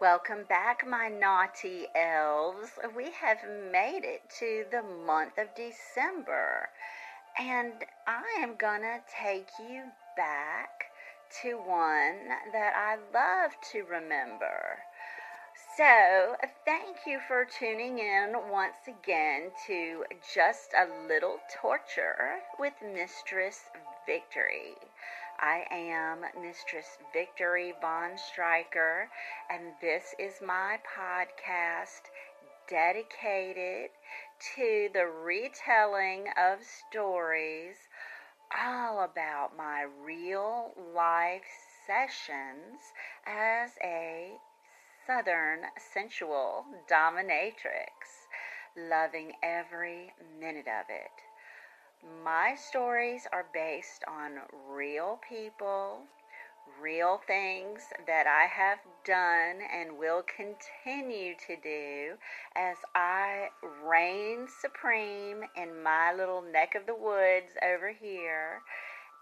Welcome back, my naughty elves. We have made it to the month of December, and I am gonna take you back to one that I love to remember. So, thank you for tuning in once again to Just a Little Torture with Mistress Victory. I am Mistress Victory Von Striker, and this is my podcast dedicated to the retelling of stories all about my real life sessions as a Southern sensual dominatrix, loving every minute of it. My stories are based on real people, real things that I have done and will continue to do as I reign supreme in my little neck of the woods over here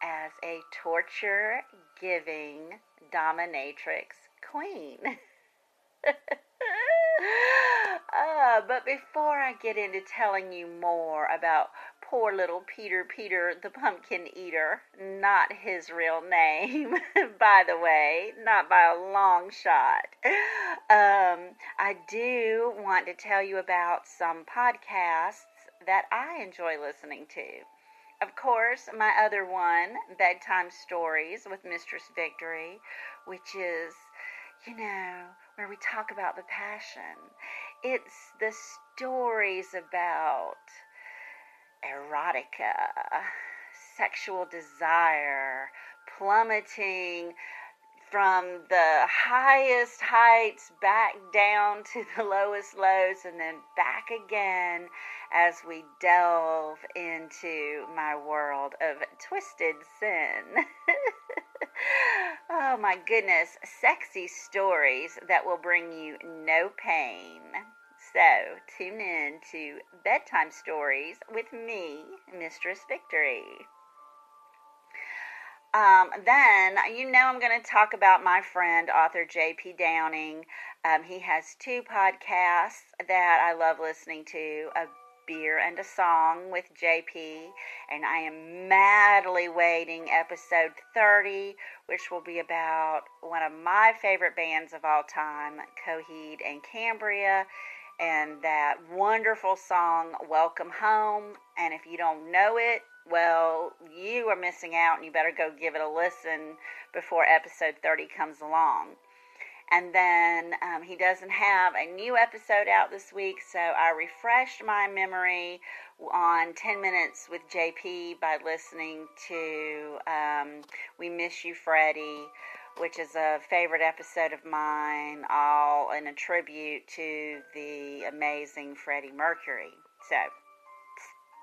as a torture giving dominatrix queen. uh, but before I get into telling you more about poor little Peter Peter the Pumpkin Eater, not his real name, by the way, not by a long shot. Um, I do want to tell you about some podcasts that I enjoy listening to. Of course, my other one, Bedtime Stories with Mistress Victory, which is, you know, where we talk about the passion. It's the stories about erotica, sexual desire, plummeting from the highest heights back down to the lowest lows and then back again as we delve into my world of twisted sin. oh my goodness, sexy stories that will bring you no pain. So, tune in to Bedtime Stories with me, Mistress Victory. Um, then, you know, I'm going to talk about my friend, author J.P. Downing. Um, he has two podcasts that I love listening to A Beer and a Song with JP, and I am madly waiting episode 30, which will be about one of my favorite bands of all time, Coheed and Cambria and that wonderful song, Welcome Home. And if you don't know it, well, you are missing out and you better go give it a listen before episode 30 comes along. And then um, he doesn't have a new episode out this week, so I refreshed my memory on 10 Minutes with JP by listening to um, We Miss You, Freddie which is a favorite episode of mine, all in a tribute to the amazing Freddie Mercury. So,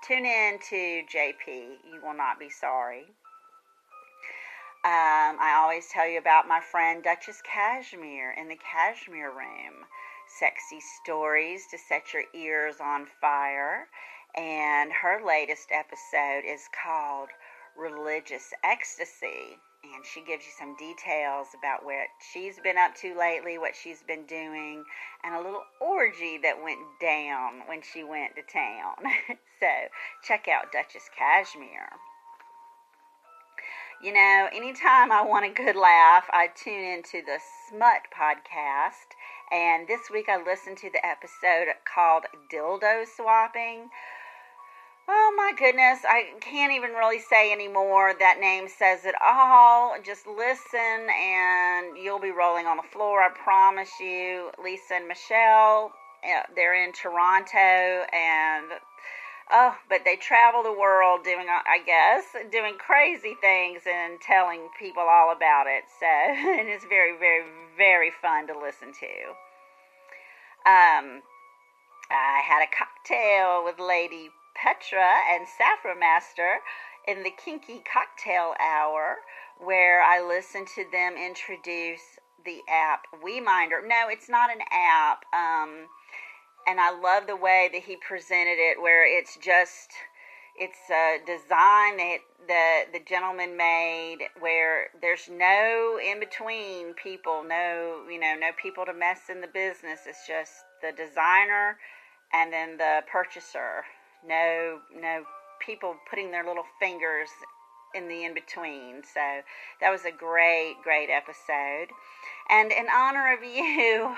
tune in to JP. You will not be sorry. Um, I always tell you about my friend Duchess Cashmere in the Cashmere Room. Sexy stories to set your ears on fire. And her latest episode is called Religious Ecstasy and she gives you some details about what she's been up to lately, what she's been doing, and a little orgy that went down when she went to town. so check out Duchess Cashmere. You know, anytime I want a good laugh, I tune into the Smut podcast. And this week I listened to the episode called Dildo Swapping Oh my goodness, I can't even really say anymore. That name says it all. Just listen and you'll be rolling on the floor, I promise you. Lisa and Michelle, they're in Toronto and oh, but they travel the world doing, I guess, doing crazy things and telling people all about it. So, and it's very, very, very fun to listen to. Um, I had a cocktail with Lady Petra and Saffron Master in the Kinky Cocktail Hour, where I listen to them introduce the app WeMinder. No, it's not an app. Um, and I love the way that he presented it, where it's just it's a design that the the gentleman made where there's no in between people, no you know no people to mess in the business. It's just the designer and then the purchaser. No no people putting their little fingers in the in between. So that was a great, great episode. And in honor of you,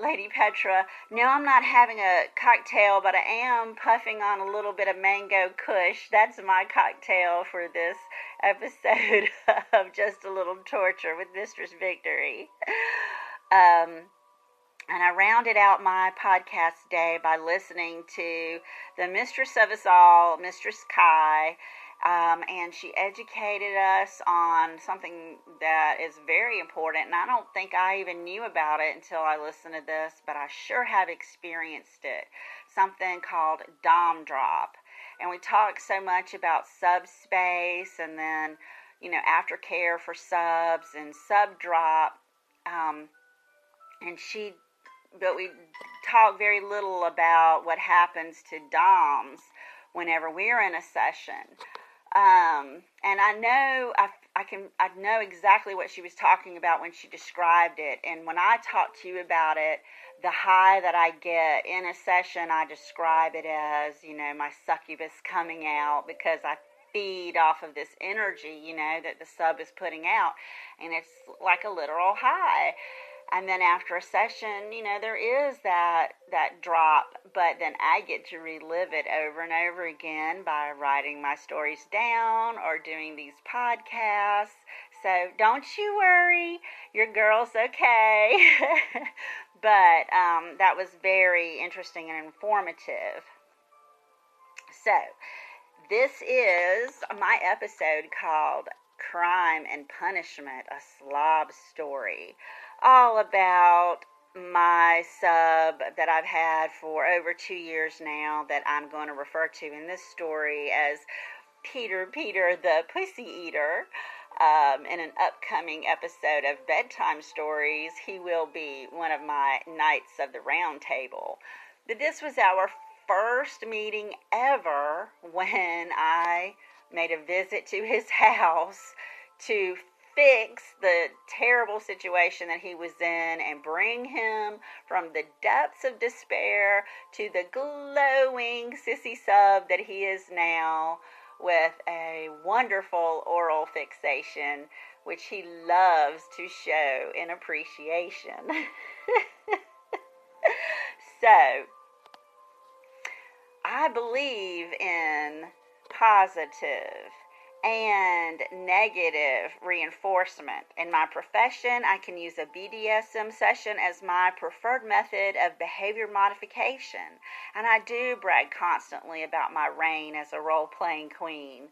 Lady Petra, no, I'm not having a cocktail, but I am puffing on a little bit of mango kush. That's my cocktail for this episode of Just a Little Torture with Mistress Victory. Um, and I rounded out my podcast day by listening to the mistress of us all, Mistress Kai, um, and she educated us on something that is very important. And I don't think I even knew about it until I listened to this, but I sure have experienced it. Something called Dom Drop. And we talk so much about subspace and then, you know, aftercare for subs and sub drop. Um, and she but we talk very little about what happens to DOMs whenever we're in a session. Um, and I know I, I can I know exactly what she was talking about when she described it. And when I talk to you about it, the high that I get in a session, I describe it as you know my succubus coming out because I feed off of this energy, you know, that the sub is putting out, and it's like a literal high and then after a session you know there is that that drop but then i get to relive it over and over again by writing my stories down or doing these podcasts. So don't you worry your girl's okay. But um, that was very interesting and informative. So this is my episode called crime and punishment a slob story all about my sub that I've had for over two years now that I'm going to refer to in this story as Peter Peter the Pussy Eater. Um, in an upcoming episode of Bedtime Stories, he will be one of my Knights of the Round Table. But this was our first meeting ever when I made a visit to his house to fix the terrible situation that he was in and bring him from the depths of despair to the glowing sissy sub that he is now with a wonderful oral fixation which he loves to show in appreciation. so, I believe in positive and negative reinforcement. In my profession, I can use a BDSM session as my preferred method of behavior modification, and I do brag constantly about my reign as a role playing queen.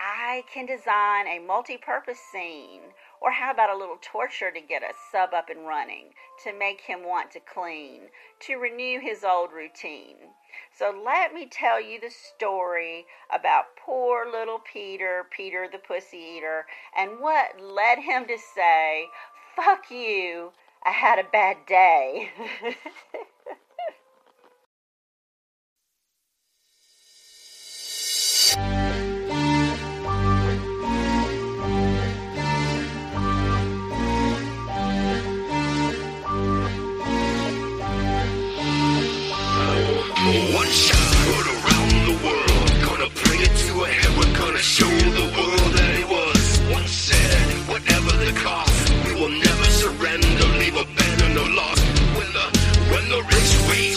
I can design a multi purpose scene. Or how about a little torture to get a sub up and running, to make him want to clean, to renew his old routine? So let me tell you the story about poor little Peter, Peter the Pussy Eater, and what led him to say, Fuck you, I had a bad day.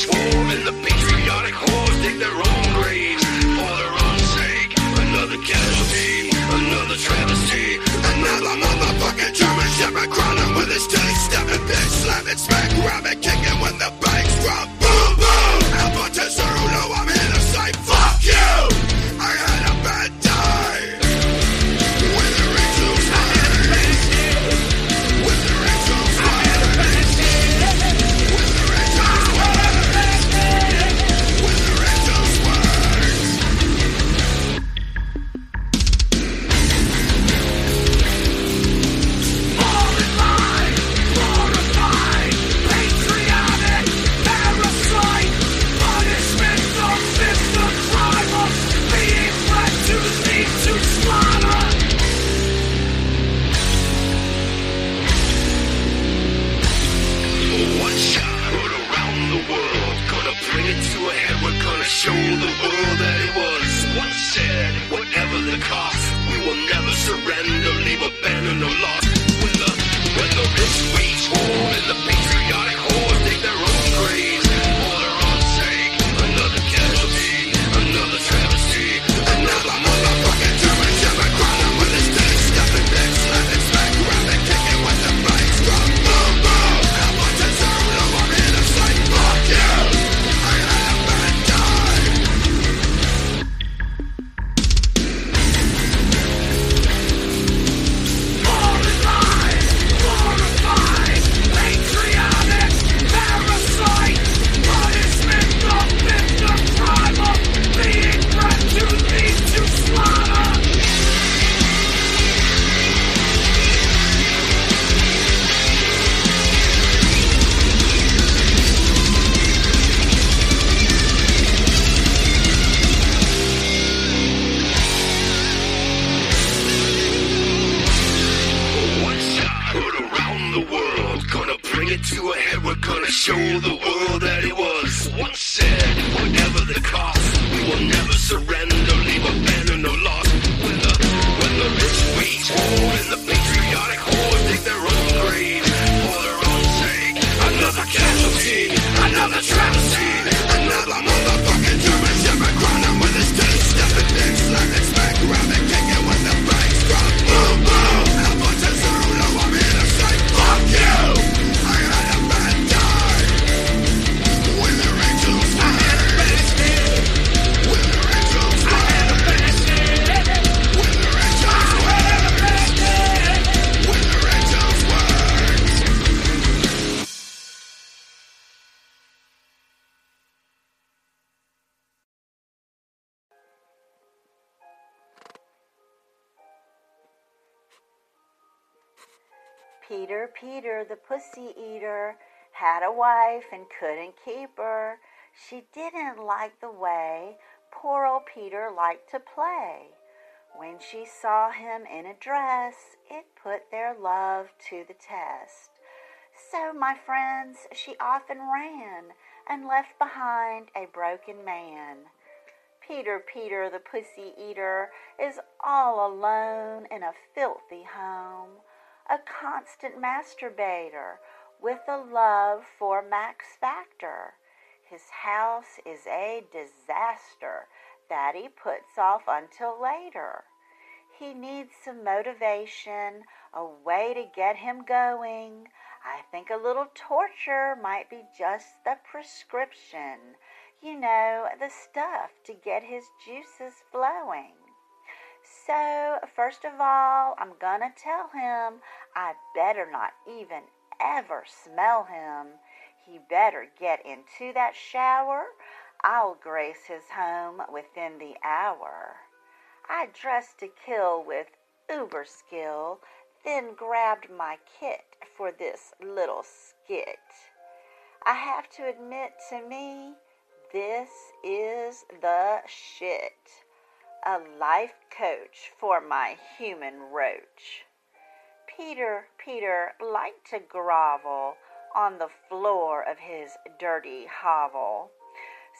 swarm and the patriotic whores dig their own graves for their own sake. Another casualty, another travesty, another motherfucking German shepherd crying with his teeth, stepping, bitch, slapping, smack, grabbing. Peter, Peter, the pussy eater, had a wife and couldn't keep her. She didn't like the way poor old Peter liked to play. When she saw him in a dress, it put their love to the test. So, my friends, she often ran and left behind a broken man. Peter, Peter, the pussy eater, is all alone in a filthy home, a constant masturbator with a love for Max Factor. His house is a disaster that he puts off until later. He needs some motivation, a way to get him going. I think a little torture might be just the prescription. You know, the stuff to get his juices flowing. So, first of all, I'm gonna tell him I better not even ever smell him. He better get into that shower. I'll grace his home within the hour. I dressed to kill with uber skill, then grabbed my kit for this little skit. I have to admit to me, this is the shit. A life coach for my human roach. Peter, Peter liked to grovel on the floor of his dirty hovel.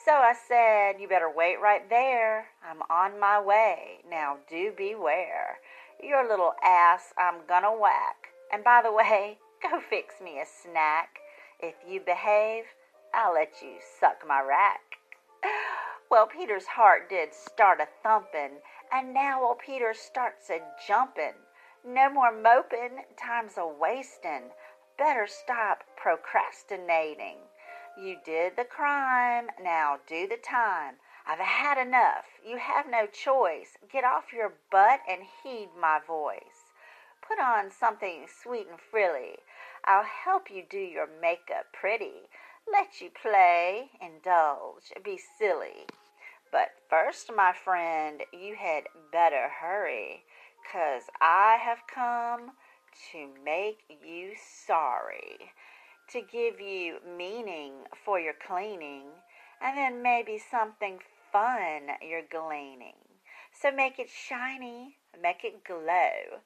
So I said, You better wait right there. I'm on my way. Now do beware. Your little ass I'm gonna whack. And by the way, go fix me a snack. If you behave, I'll let you suck my rack. Well, Peter's heart did start a thumping, and now old Peter starts a jumpin'. No more mopin', time's a wastin'. Better stop procrastinating. You did the crime, now do the time. I've had enough. You have no choice. Get off your butt and heed my voice. Put on something sweet and frilly. I'll help you do your makeup pretty. Let you play, indulge, be silly. But first, my friend, you had better hurry, 'cause I have come to make you sorry, to give you meaning for your cleaning, and then maybe something fun you're gleaning. So make it shiny, make it glow.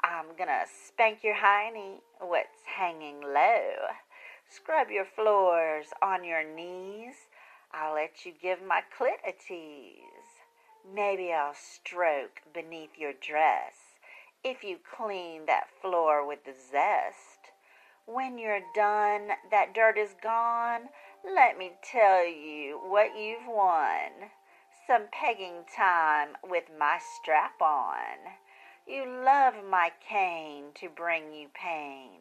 I'm gonna spank your hiney, what's hanging low. Scrub your floors on your knees. I'll let you give my clit a tease. Maybe I'll stroke beneath your dress. if you clean that floor with zest. When you're done, that dirt is gone. Let me tell you what you've won. Some pegging time with my strap on. You love my cane to bring you pain.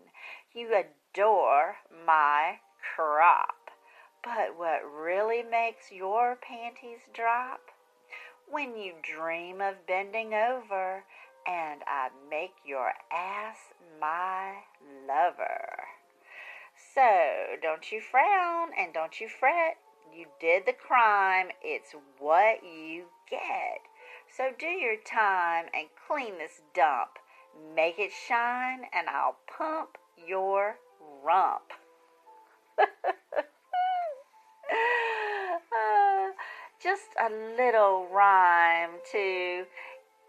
You adore my crop. But what really makes your panties drop? When you dream of bending over and I make your ass my lover. So don't you frown and don't you fret. You did the crime, it's what you get. So do your time and clean this dump. Make it shine and I'll pump your rump. uh, just a little rhyme to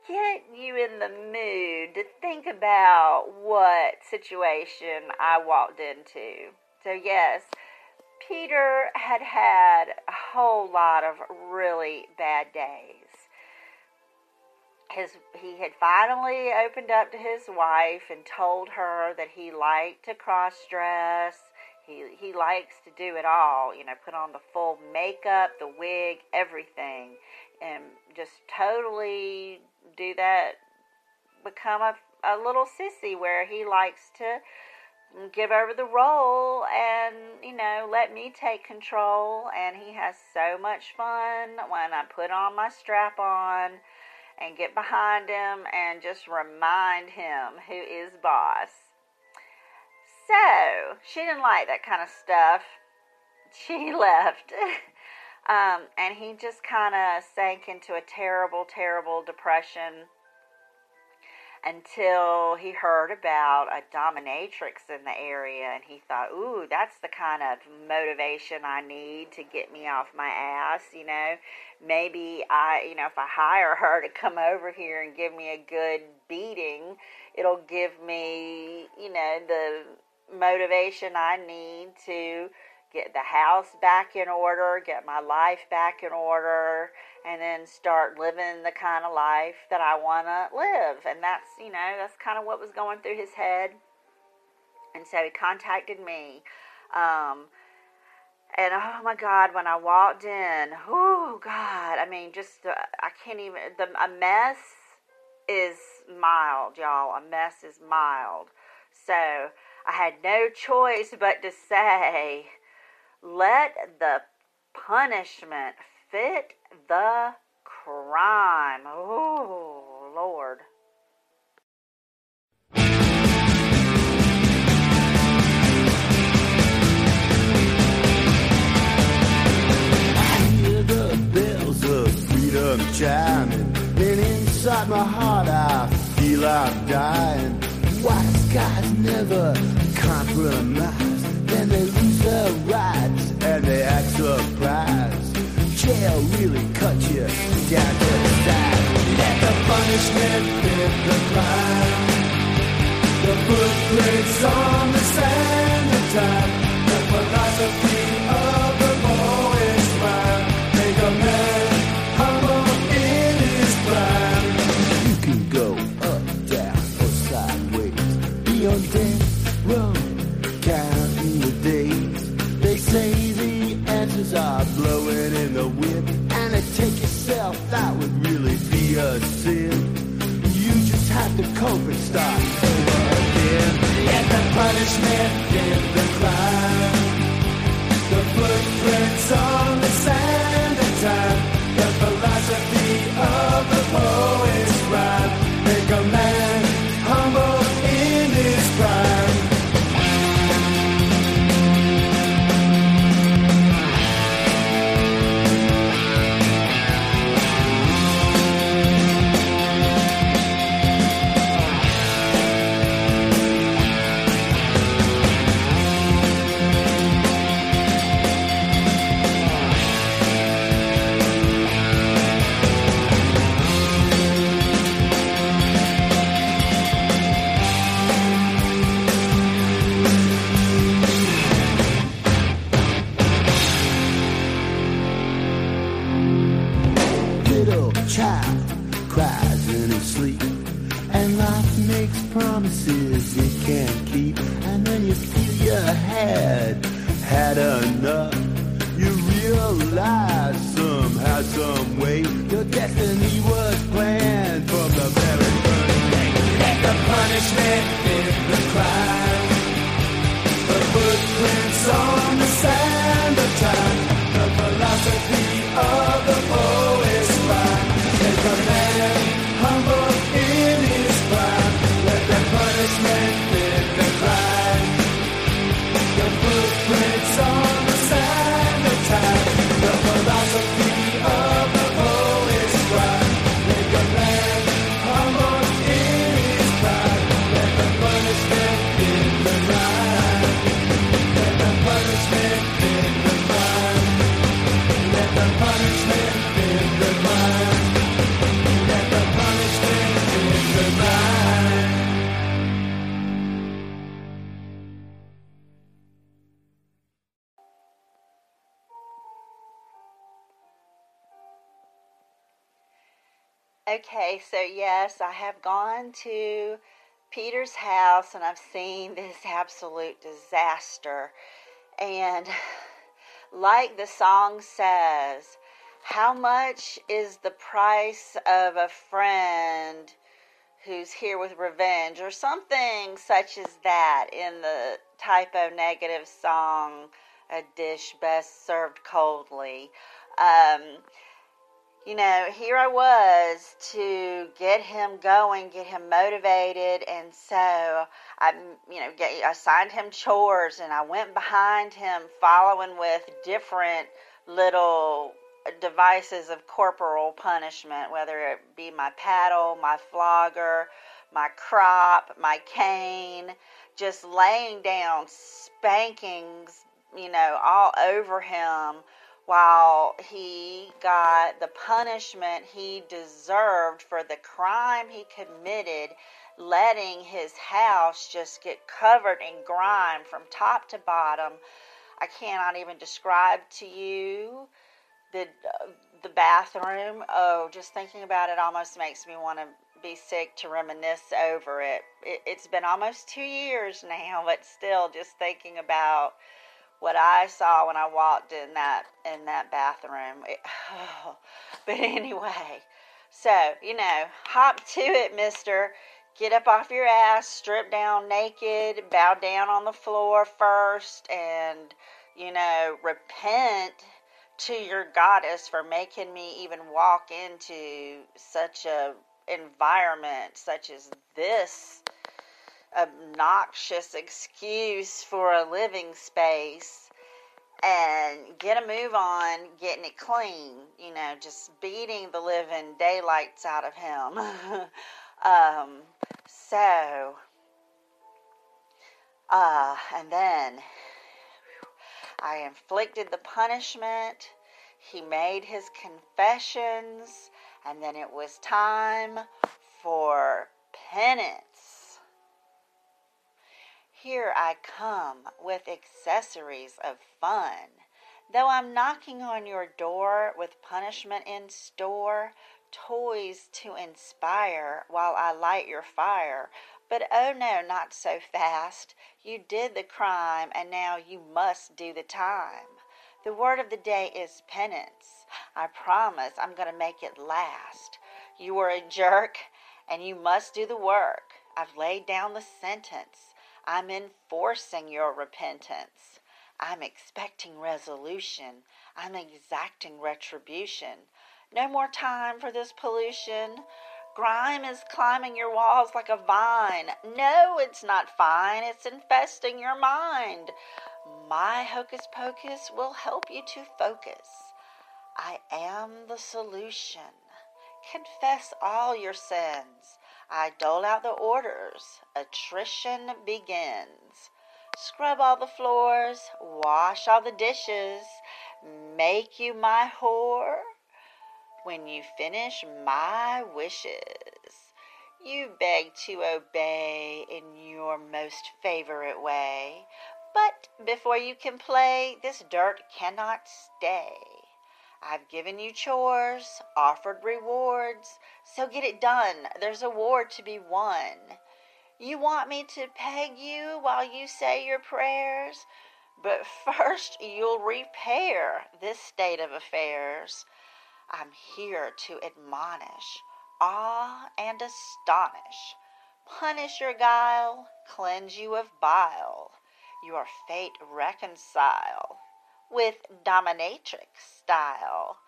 get you in the mood to think about what situation I walked into. So, yes, Peter had had a whole lot of really bad days. His, he had finally opened up to his wife and told her that he liked to cross dress. He, he likes to do it all, you know, put on the full makeup, the wig, everything, and just totally do that, become a, a little sissy where he likes to give over the role and, you know, let me take control. And he has so much fun when I put on my strap on and get behind him and just remind him who is boss. So, she didn't like that kind of stuff. She left. Um, and he just kind of sank into a terrible, terrible depression until he heard about a dominatrix in the area and he thought, ooh, that's the kind of motivation I need to get me off my ass, you know. Maybe I, you know, if I hire her to come over here and give me a good beating, it'll give me, you know, the motivation I need to get the house back in order, get my life back in order, and then start living the kind of life that I want to live. And that's, you know, that's kind of what was going through his head. And so he contacted me. Um, and oh my God, when I walked in, oh God, I mean, just, uh, I can't even, the, a mess is mild, y'all. A mess is mild. So I had no choice but to say, let the punishment fit the crime. Oh, Lord. I hear the bells of freedom chiming. And inside my heart, I feel I'm dying. Wise guys never compromise. Then they lose their rights and they act surprised. Jail really cut you down to the side. Let the punishment fit the crime. The footprints on the sand of time. The philosophy of start over again. Let the punishment get the crime. The footprints on yes, I have gone to Peter's house and I've seen this absolute disaster. And like the song says, how much is the price of a friend who's here with revenge or something such as that in the Type O Negative song a dish best served coldly um, you know, here I was to get him going, get him motivated, and so I, you know, get, I assigned him chores, and I went behind him, following with different little devices of corporal punishment, whether it be my paddle, my flogger, my crop, my cane, just laying down spankings, you know, all over him while he got the punishment he deserved for the crime he committed, letting his house just get covered in grime from top to bottom. I cannot even describe to you the the bathroom. Oh, just thinking about it almost makes me want to be sick to reminisce over it. it. It's been almost two years now, but still, just thinking about what I saw when I walked in that in that bathroom. It, oh. But anyway, so you know, hop to it, Mister. Get up off your ass, strip down naked, bow down on the floor first, and you know, repent to your goddess for making me even walk into such a environment such as this obnoxious excuse for a living space and get a move on getting it clean you know just beating the living daylights out of him. Um, so uh, and then i inflicted the punishment. He made his confessions and then it was time for penance here I come with accessories of fun. Though I'm knocking on your door with punishment in store, toys to inspire while I light your fire. But oh no, not so fast. You did the crime and now you must do the time. The word of the day is penance. I promise I'm going to make it last. You were a jerk and you must do the work. I've laid down the sentence. I'm enforcing your repentance. I'm expecting resolution. I'm exacting retribution. No more time for this pollution. Grime is climbing your walls like a vine. No, it's not fine. It's infesting your mind. My hocus pocus will help you to focus. I am the solution. Confess all your sins. I dole out the orders. Attrition begins. Scrub all the floors, wash all the dishes, make you my whore. When you finish my wishes, you beg to obey in your most favorite way. But before you can play, this dirt cannot stay. I've given you chores, offered rewards, so get it done. There's a war to be won. You want me to peg you while you say your prayers? But first you'll repair this state of affairs. I'm here to admonish, awe, and astonish. Punish your guile, cleanse you of bile, your fate reconcile with dominatrix style.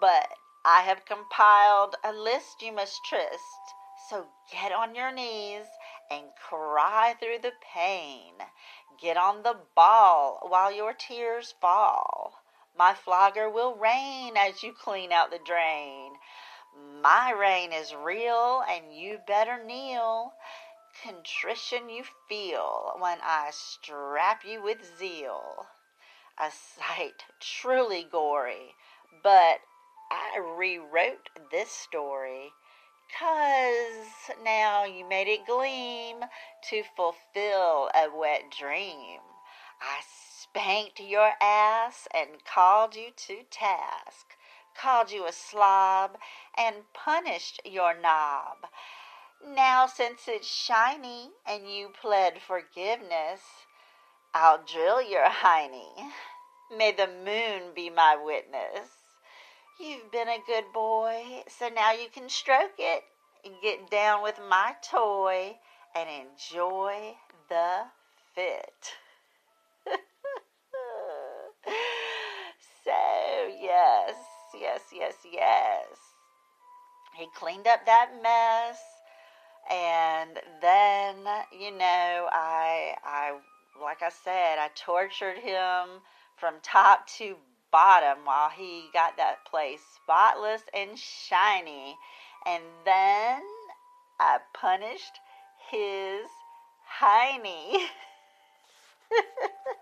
But I have compiled a list you must tryst, so get on your knees and cry through the pain. Get on the ball while your tears fall. My flogger will rain as you clean out the drain. My rain is real, and you better kneel. Contrition you feel when I strap you with zeal a sight truly gory, but I rewrote this story. Cause now you made it gleam to fulfill a wet dream. I spanked your ass and called you to task, called you a slob and punished your knob. Now, since it's shiny and you pled forgiveness, I'll drill your hiney. May the moon be my witness. You've been a good boy, so now you can stroke it and get down with my toy and enjoy the fit. so, yes, yes, yes, yes. He cleaned up that mess and then you know I I like I said I tortured him from top to bottom while he got that place spotless and shiny. And then I punished his hiney.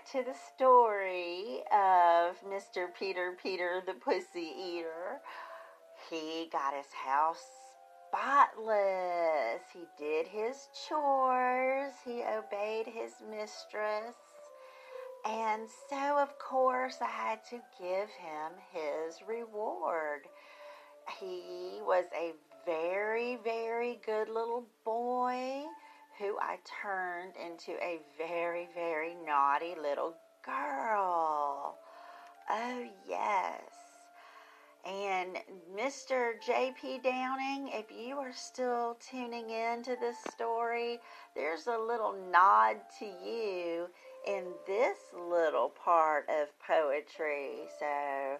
back to the story of Mr. Peter Peter the Pussy Eater. He got his house spotless. He did his chores. He obeyed his mistress. And so, of course, I had to give him his reward. He was a very, very good little boy who I turned into a very, very naughty little girl. Oh, yes. And Mr. J.P. Downing, if you are still tuning in to this story, there's a little nod to you in this little part of poetry. So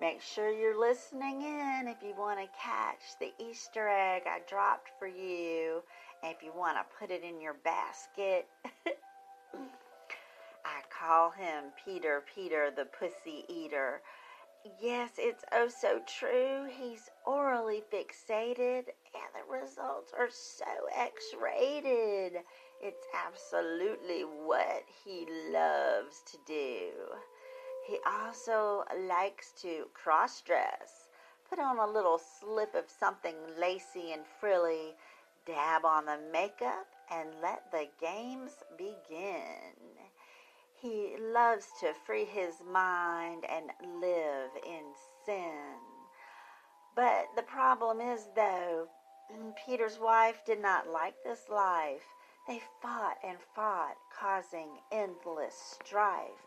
make sure you're listening in if you want to catch the Easter egg I dropped for you. If you want to put it in your basket. I call him Peter Peter the Pussy Eater. Yes, it's oh so true. He's orally fixated, and the results are so X rated. It's absolutely what he loves to do. He also likes to cross dress, put on a little slip of something lacy and frilly, dab on the makeup, and let the games begin. He loves to free his mind and live in sin. But the problem is, though, Peter's wife did not like this life. They fought and fought, causing endless strife.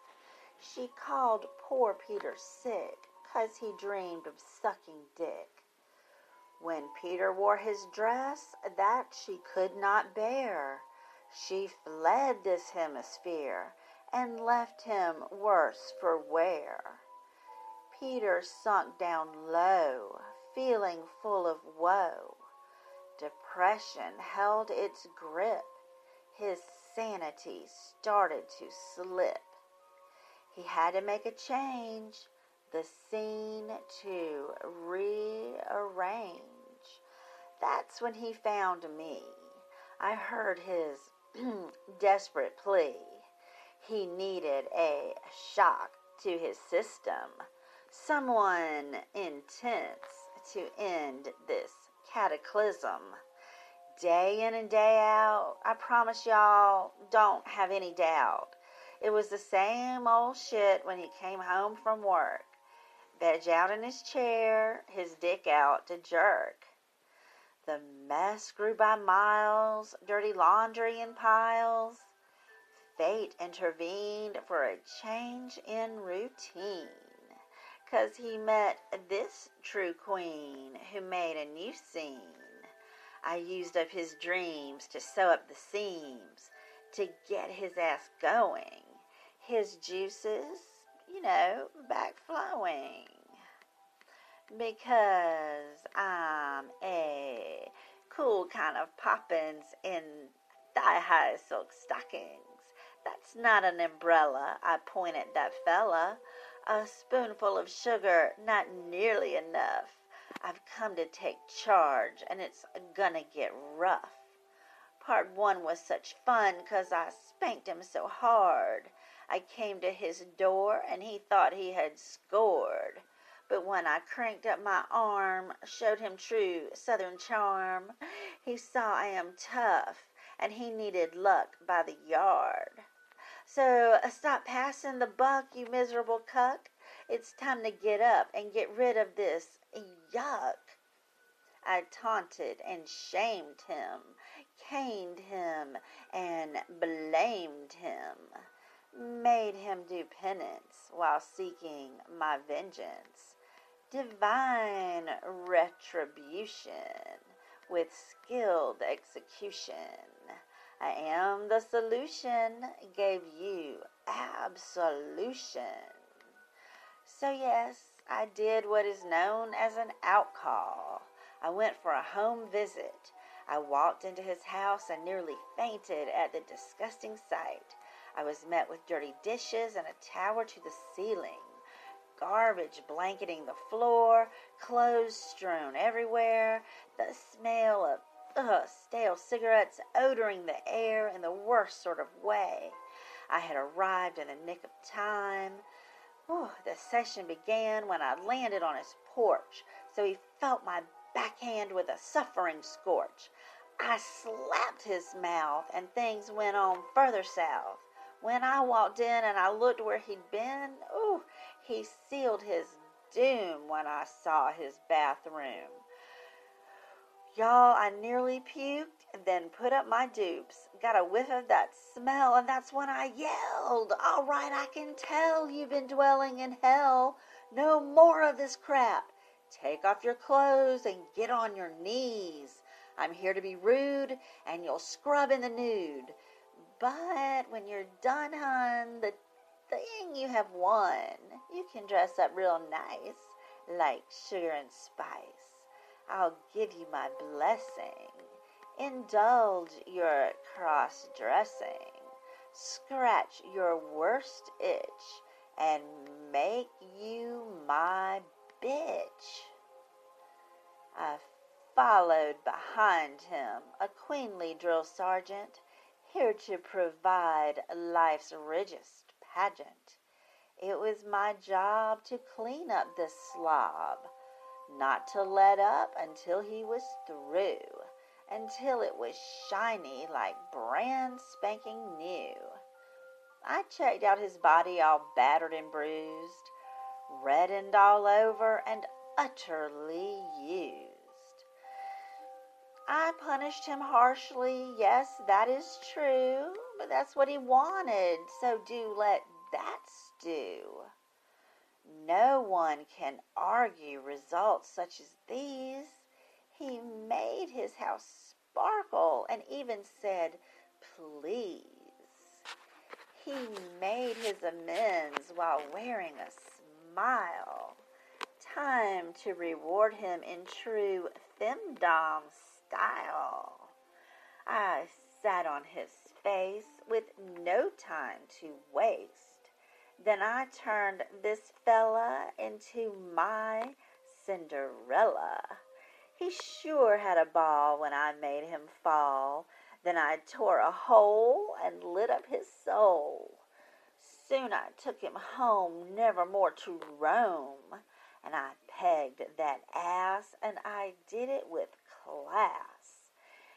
She called poor Peter sick, 'cause he dreamed of sucking dick. When Peter wore his dress, that she could not bear, she fled this hemisphere and left him worse for wear. Peter sunk down low, feeling full of woe. Depression held its grip his sanity started to slip. He had to make a change, the scene to rearrange. That's when he found me. I heard his desperate plea. He needed a shock to his system, someone intense to end this cataclysm day in and day out. I promise y'all, don't have any doubt. It was the same old shit when he came home from work. Veg out in his chair, his dick out to jerk. The mess grew by miles, dirty laundry in piles. Fate intervened for a change in routine. Cause he met this true queen who made a new scene. I used up his dreams to sew up the seams, to get his ass going. His juices, you know, back flowing. Because I'm a cool kind of poppins in thigh high silk stockings. That's not an umbrella, I point at that fella. A spoonful of sugar, not nearly enough. I've come to take charge, and it's gonna get rough. Part one was such fun 'cause I spanked him so hard. I came to his door, and he thought he had scored. But when I cranked up my arm, showed him true southern charm, he saw I am tough, and he needed luck by the yard. So stop passing the buck, you miserable cuck. It's time to get up and get rid of this yuck. I taunted and shamed him, caned him and blamed him, made him do penance while seeking my vengeance. Divine retribution with skilled execution. I am the solution, gave you absolution. So, yes, I did what is known as an outcall. I went for a home visit. I walked into his house and nearly fainted at the disgusting sight. I was met with dirty dishes and a tower to the ceiling, garbage blanketing the floor, clothes strewn everywhere, the smell of ugh, stale cigarettes odoring the air in the worst sort of way. I had arrived in the nick of time. Whew, the session began when I landed on his porch, so he felt my backhand with a suffering scorch. I slapped his mouth, and things went on further south. When I walked in and I looked where he'd been, ooh, he sealed his doom when I saw his bathroom. Y'all, I nearly puked and then put up my dupes. Got a whiff of that smell, and that's when I yelled, All right, I can tell you've been dwelling in hell. No more of this crap. Take off your clothes and get on your knees. I'm here to be rude, and you'll scrub in the nude. But when you're done, hun, the thing you have won, you can dress up real nice, like sugar and spice. I'll give you my blessing. Indulge your cross dressing. Scratch your worst itch and make you my bitch. I followed behind him, a queenly drill sergeant, here to provide life's richest pageant. It was my job to clean up this slob not to let up until he was through, until it was shiny like brand spanking new. I checked out his body all battered and bruised, reddened all over, and utterly used. I punished him harshly, yes, that is true, but that's what he wanted, so do let that stew. No one can argue results such as these. He made his house sparkle and even said, please. He made his amends while wearing a smile. Time to reward him in true femdom style. I sat on his face with no time to waste. Then I turned this fella into my Cinderella. He sure had a ball when I made him fall. Then I tore a hole and lit up his soul. Soon I took him home, never more to roam. And I pegged that ass, and I did it with class.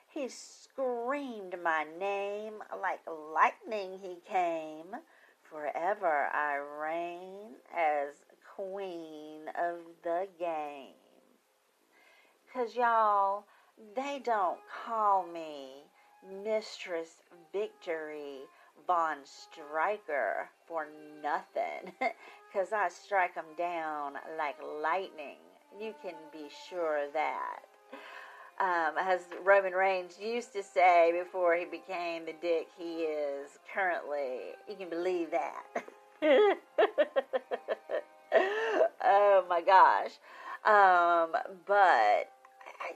He screamed my name like lightning he came. Forever I reign as queen of the game. Cause y'all, they don't call me Mistress Victory Von Striker for nothing. Cause I strike 'em down like lightning. You can be sure of that um, as Roman Reigns used to say before he became the dick he is currently. You can believe that. oh my gosh. Um, but,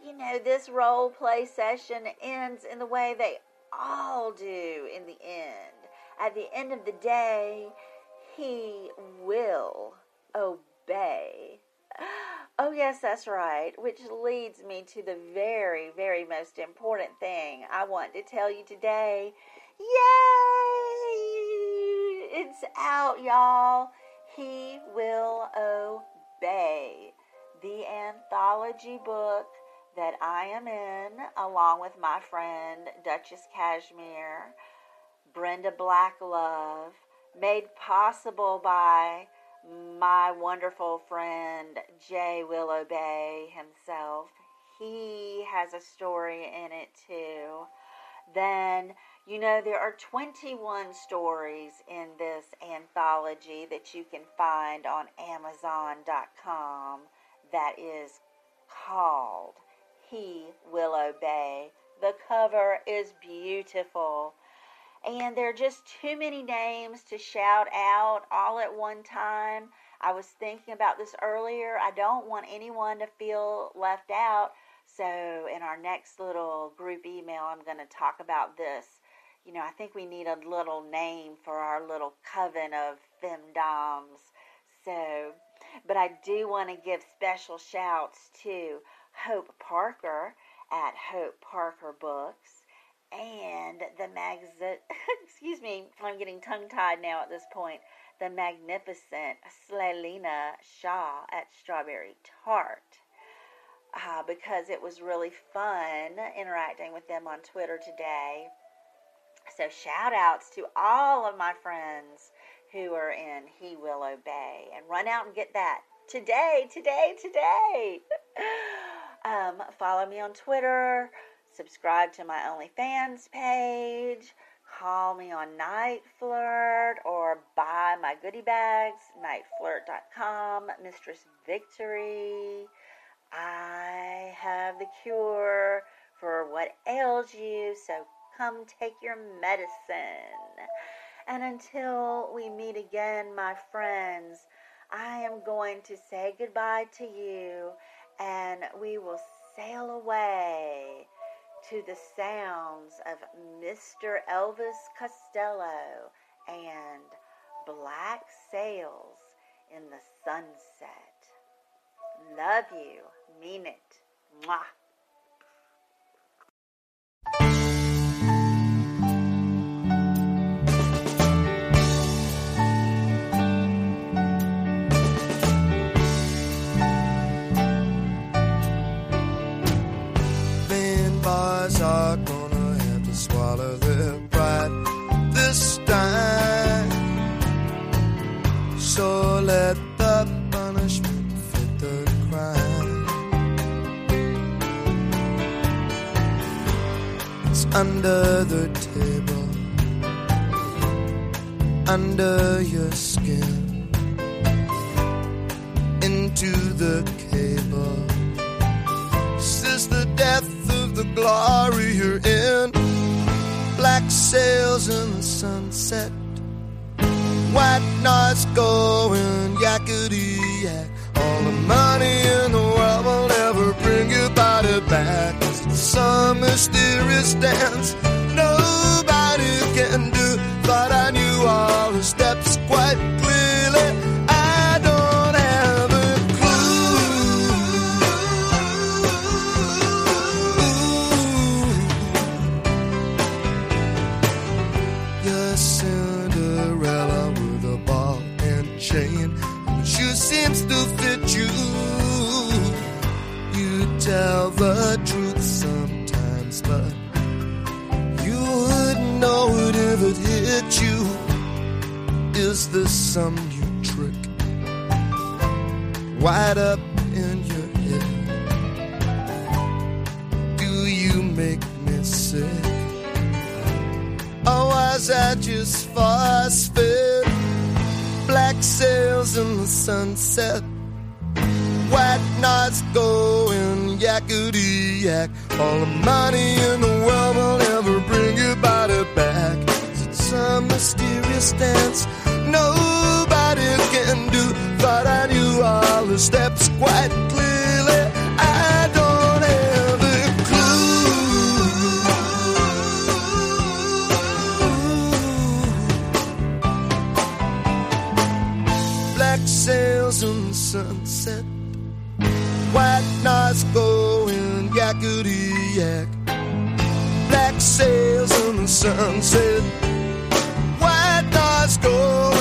you know, this role play session ends in the way they all do in the end. At the end of the day, he will obey. Oh, yes, that's right. Which leads me to the very, very most important thing I want to tell you today. Yay! It's out, y'all. He will obey. The anthology book that I am in, along with my friend Duchess Cashmere, Brenda Blacklove, made possible by my wonderful friend Jay Willowbay himself. He has a story in it too. Then, you know, there are 21 stories in this anthology that you can find on Amazon.com that is called He Will Obey. The cover is beautiful and there are just too many names to shout out all at one time. I was thinking about this earlier. I don't want anyone to feel left out. So, in our next little group email, I'm going to talk about this. You know, I think we need a little name for our little coven of femdoms. So, but I do want to give special shouts to Hope Parker at Hope Parker Books and the magazine, excuse me, I'm getting tongue tied now at this point. The magnificent Slalina Shaw at Strawberry Tart. Uh, because it was really fun interacting with them on Twitter today. So, shout outs to all of my friends who are in He Will Obey and run out and get that today, today, today. um, follow me on Twitter, subscribe to my OnlyFans page, call me on Night Flirt, or buy my goodie bags, niteflirt.com, Mistress Victory. I have the cure for what ails you, so come take your medicine. And until we meet again, my friends, I am going to say goodbye to you and we will sail away to the sounds of Mr. Elvis Costello and Black Sails in the Sunset. Love you. Mean it. Mwah. Wide up in your head. Do you make me sick? Oh, or was I just force fed? Black sails in the sunset. White knights going yakety yak. All the money in the world will never bring your body back. It's some mysterious dance nobody the steps quite clearly. I don't have a clue. Black sails the sunset. White knights going yakety yak. Black sails the sunset. White knights go